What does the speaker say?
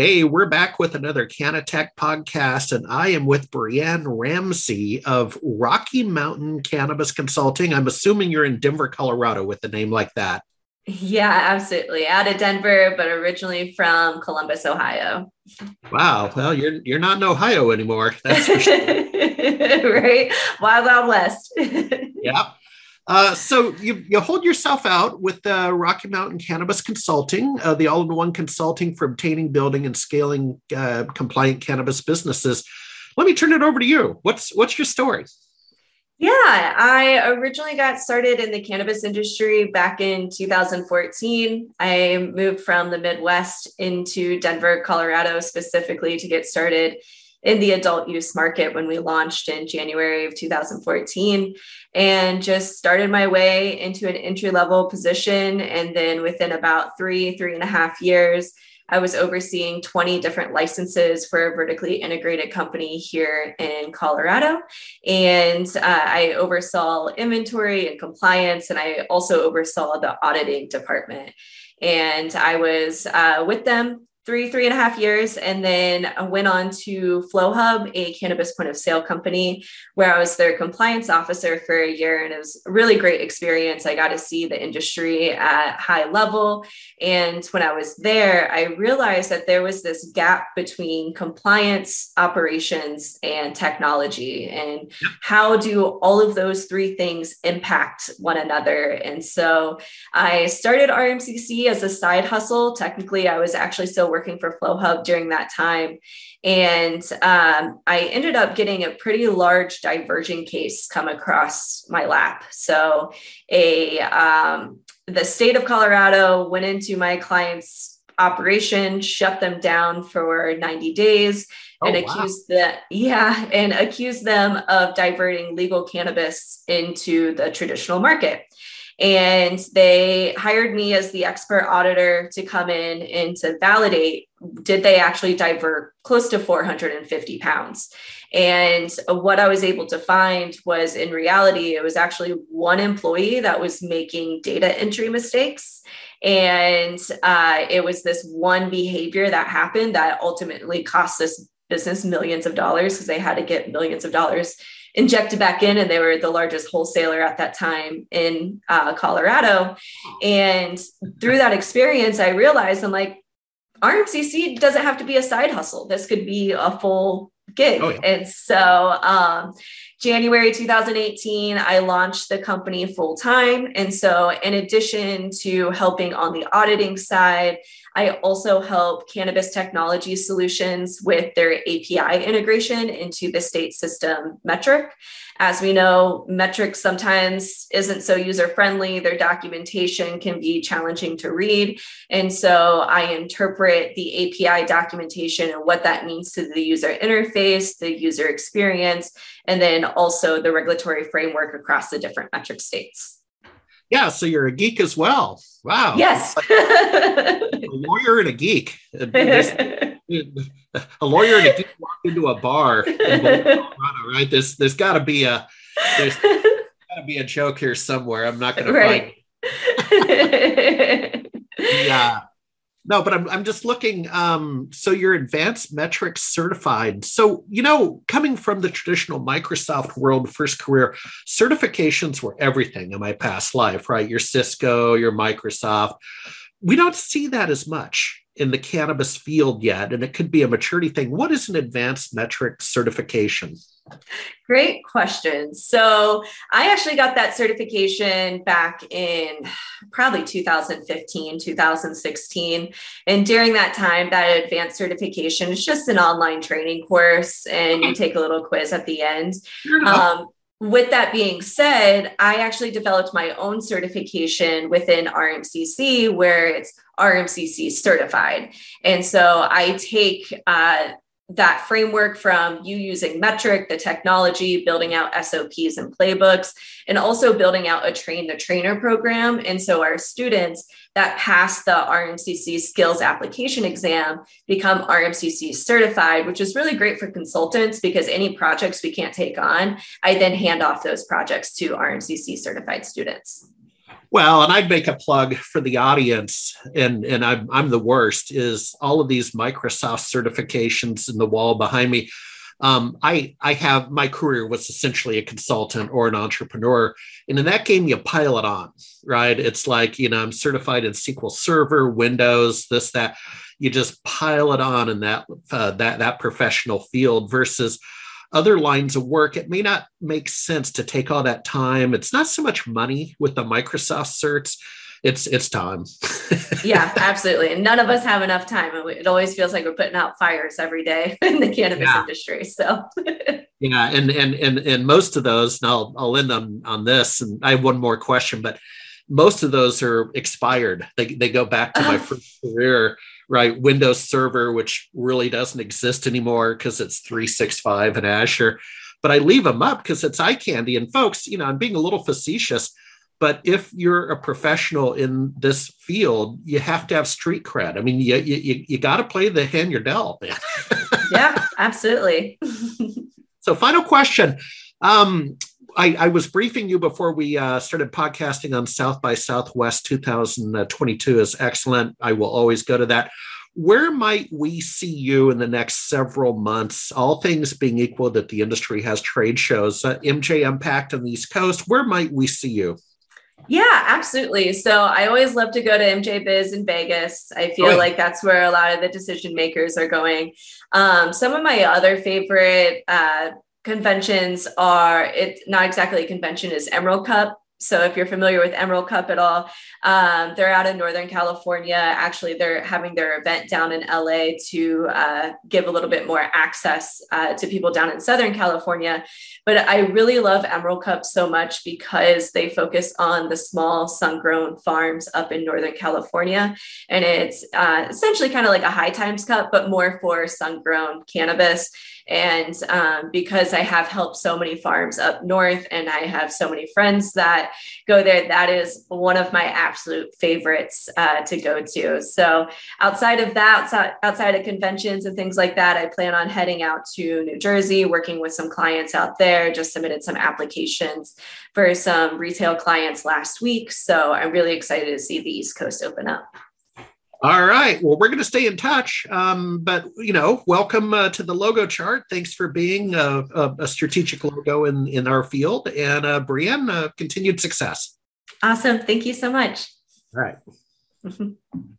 Hey, we're back with another CannaTech podcast, and I am with BriAnne Ramsay of Rocky Mountain Cannabis Consulting. I'm assuming you're in Denver, Colorado with a name like that. Yeah, absolutely. Out of Denver, but originally from Columbus, Ohio. Wow. Well, you're you're not in Ohio anymore. That's for sure. right. Wild Wild West. yeah. Uh, so you, you hold yourself out with uh, Rocky Mountain Cannabis Consulting, uh, the all-in-one consulting for obtaining, building, and scaling uh, compliant cannabis businesses. Let me turn it over to you. What's what's your story? Yeah, I originally got started in the cannabis industry back in 2014. I moved from the Midwest into Denver, Colorado, specifically to get started in the adult use market when we launched in January of 2014 and just started my way into an entry level position. And then within about three, three and a half years, I was overseeing 20 different licenses for a vertically integrated company here in Colorado. And uh, I oversaw inventory and compliance, and I also oversaw the auditing department. And I was uh, with them three, three and a half years, and then I went on to FlowHub, a cannabis point of sale company, where I was their compliance officer for a year. And it was a really great experience. I got to see the industry at high level. And when I was there, I realized that there was this gap between compliance, operations, and technology. And how do all of those three things impact one another? And so I started RMCC as a side hustle. Technically, I was actually still working for FlowHub during that time. And um, I ended up getting a pretty large diverging case come across my lap. So, a um, the state of Colorado went into my client's operation, shut them down for 90 days, oh, and accused wow. the yeah, and accused them of diverting legal cannabis into the traditional market. And they hired me as the expert auditor to come in and to validate did they actually divert close to 450 pounds? And what I was able to find was in reality, it was actually one employee that was making data entry mistakes. And uh, it was this one behavior that happened that ultimately cost this business millions of dollars because they had to get millions of dollars injected back in and they were the largest wholesaler at that time in uh, colorado. And through that experience i realized i'm like rmcc doesn't have to be a side hustle. This could be a full gig. Oh, yeah. and so um, january 2018 i launched the company full time and so in addition to helping on the auditing side I also help Cannabis Technology Solutions with their API integration into the state system Metrc. As we know, Metrc sometimes isn't so user friendly. Their documentation can be challenging to read. And so I interpret the API documentation and what that means to the user interface, the user experience, and then also the regulatory framework across the different Metrc states. Yeah, so you're a geek as well. Wow. Yes. a lawyer and a geek. a lawyer and a geek walk into a bar in Colorado, right? There's there's got to be a there's got to be a joke here somewhere. I'm not going to right. find. yeah. No, but I'm, I'm just looking. Um, so you're advanced metrics certified. So, you know, coming from the traditional Microsoft world, first career, certifications were everything in my past life, right? Your Cisco, your Microsoft. We don't see that as much in the cannabis field yet, and it could be a maturity thing. What is an advanced Metrc certification? Great question. So, I actually got that certification back in probably 2015, 2016. And during that time, that advanced certification is just an online training course, and you take a little quiz at the end. Um, with that being said, I actually developed my own certification within RMCC where it's RMCC certified. And so I take uh, that framework from you using Metrc, the technology, building out SOPs and playbooks, and also building out a train the trainer program. And so our students that pass the RMCC skills application exam become RMCC certified, which is really great for consultants because any projects we can't take on, I then hand off those projects to RMCC certified students. Well, and I'd make a plug for the audience, and and I'm I'm the worst. Is all of these Microsoft certifications in the wall behind me? Um, I I have my career was essentially a consultant or an entrepreneur, and in that game you pile it on, right? It's like you know I'm certified in SQL Server, Windows, this that. You just pile it on in that uh, that that professional field versus other lines of work, it may not make sense to take all that time. It's not so much money with the Microsoft certs. It's it's time. yeah, absolutely. And none of us have enough time. It always feels like we're putting out fires every day in the cannabis yeah. industry. So yeah, and and and and most of those, and I'll I'll end on on this. And I have one more question, but most of those are expired. They they go back to my first career right? Windows Server, which really doesn't exist anymore because it's 365 and Azure. But I leave them up because it's eye candy. And folks, you know, I'm being a little facetious, but if you're a professional in this field, you have to have street cred. I mean, you you, you got to play the hand you're dealt, man. yeah, absolutely. so, final question. Um, I, I, was briefing you before we uh, started podcasting on South by Southwest 2022 is excellent. I will always go to that. Where might we see you in the next several months? All things being equal, that the industry has trade shows. Uh, MJ Impact on the East Coast. Where might we see you? Yeah, absolutely. So I always love to go to MJ Biz in Vegas. I feel like that's where a lot of the decision makers are going. Um, some of my other favorite uh, conventions are it's not exactly a convention is emerald cup. So if you're familiar with emerald cup at all um, they're out in northern california. Actually they're having their event down in la to uh, give a little bit more access uh, to people down in southern california. But i really love emerald cup so much because they focus on the small sun grown farms up in northern california. And it's uh, essentially kind of like a high times cup but more for sun grown cannabis and um, because I have helped so many farms up north and I have so many friends that go there, that is one of my absolute favorites uh, to go to. So outside of that, outside, outside of conventions and things like that, I plan on heading out to New Jersey, working with some clients out there, just submitted some applications for some retail clients last week. So I'm really excited to see the East Coast open up. All right. Well, we're going to stay in touch. Um, but, you know, welcome uh, to the logo chart. Thanks for being a, a, a strategic logo in, in our field. And uh, BriAnne, uh, continued success. Awesome. Thank you so much. All right.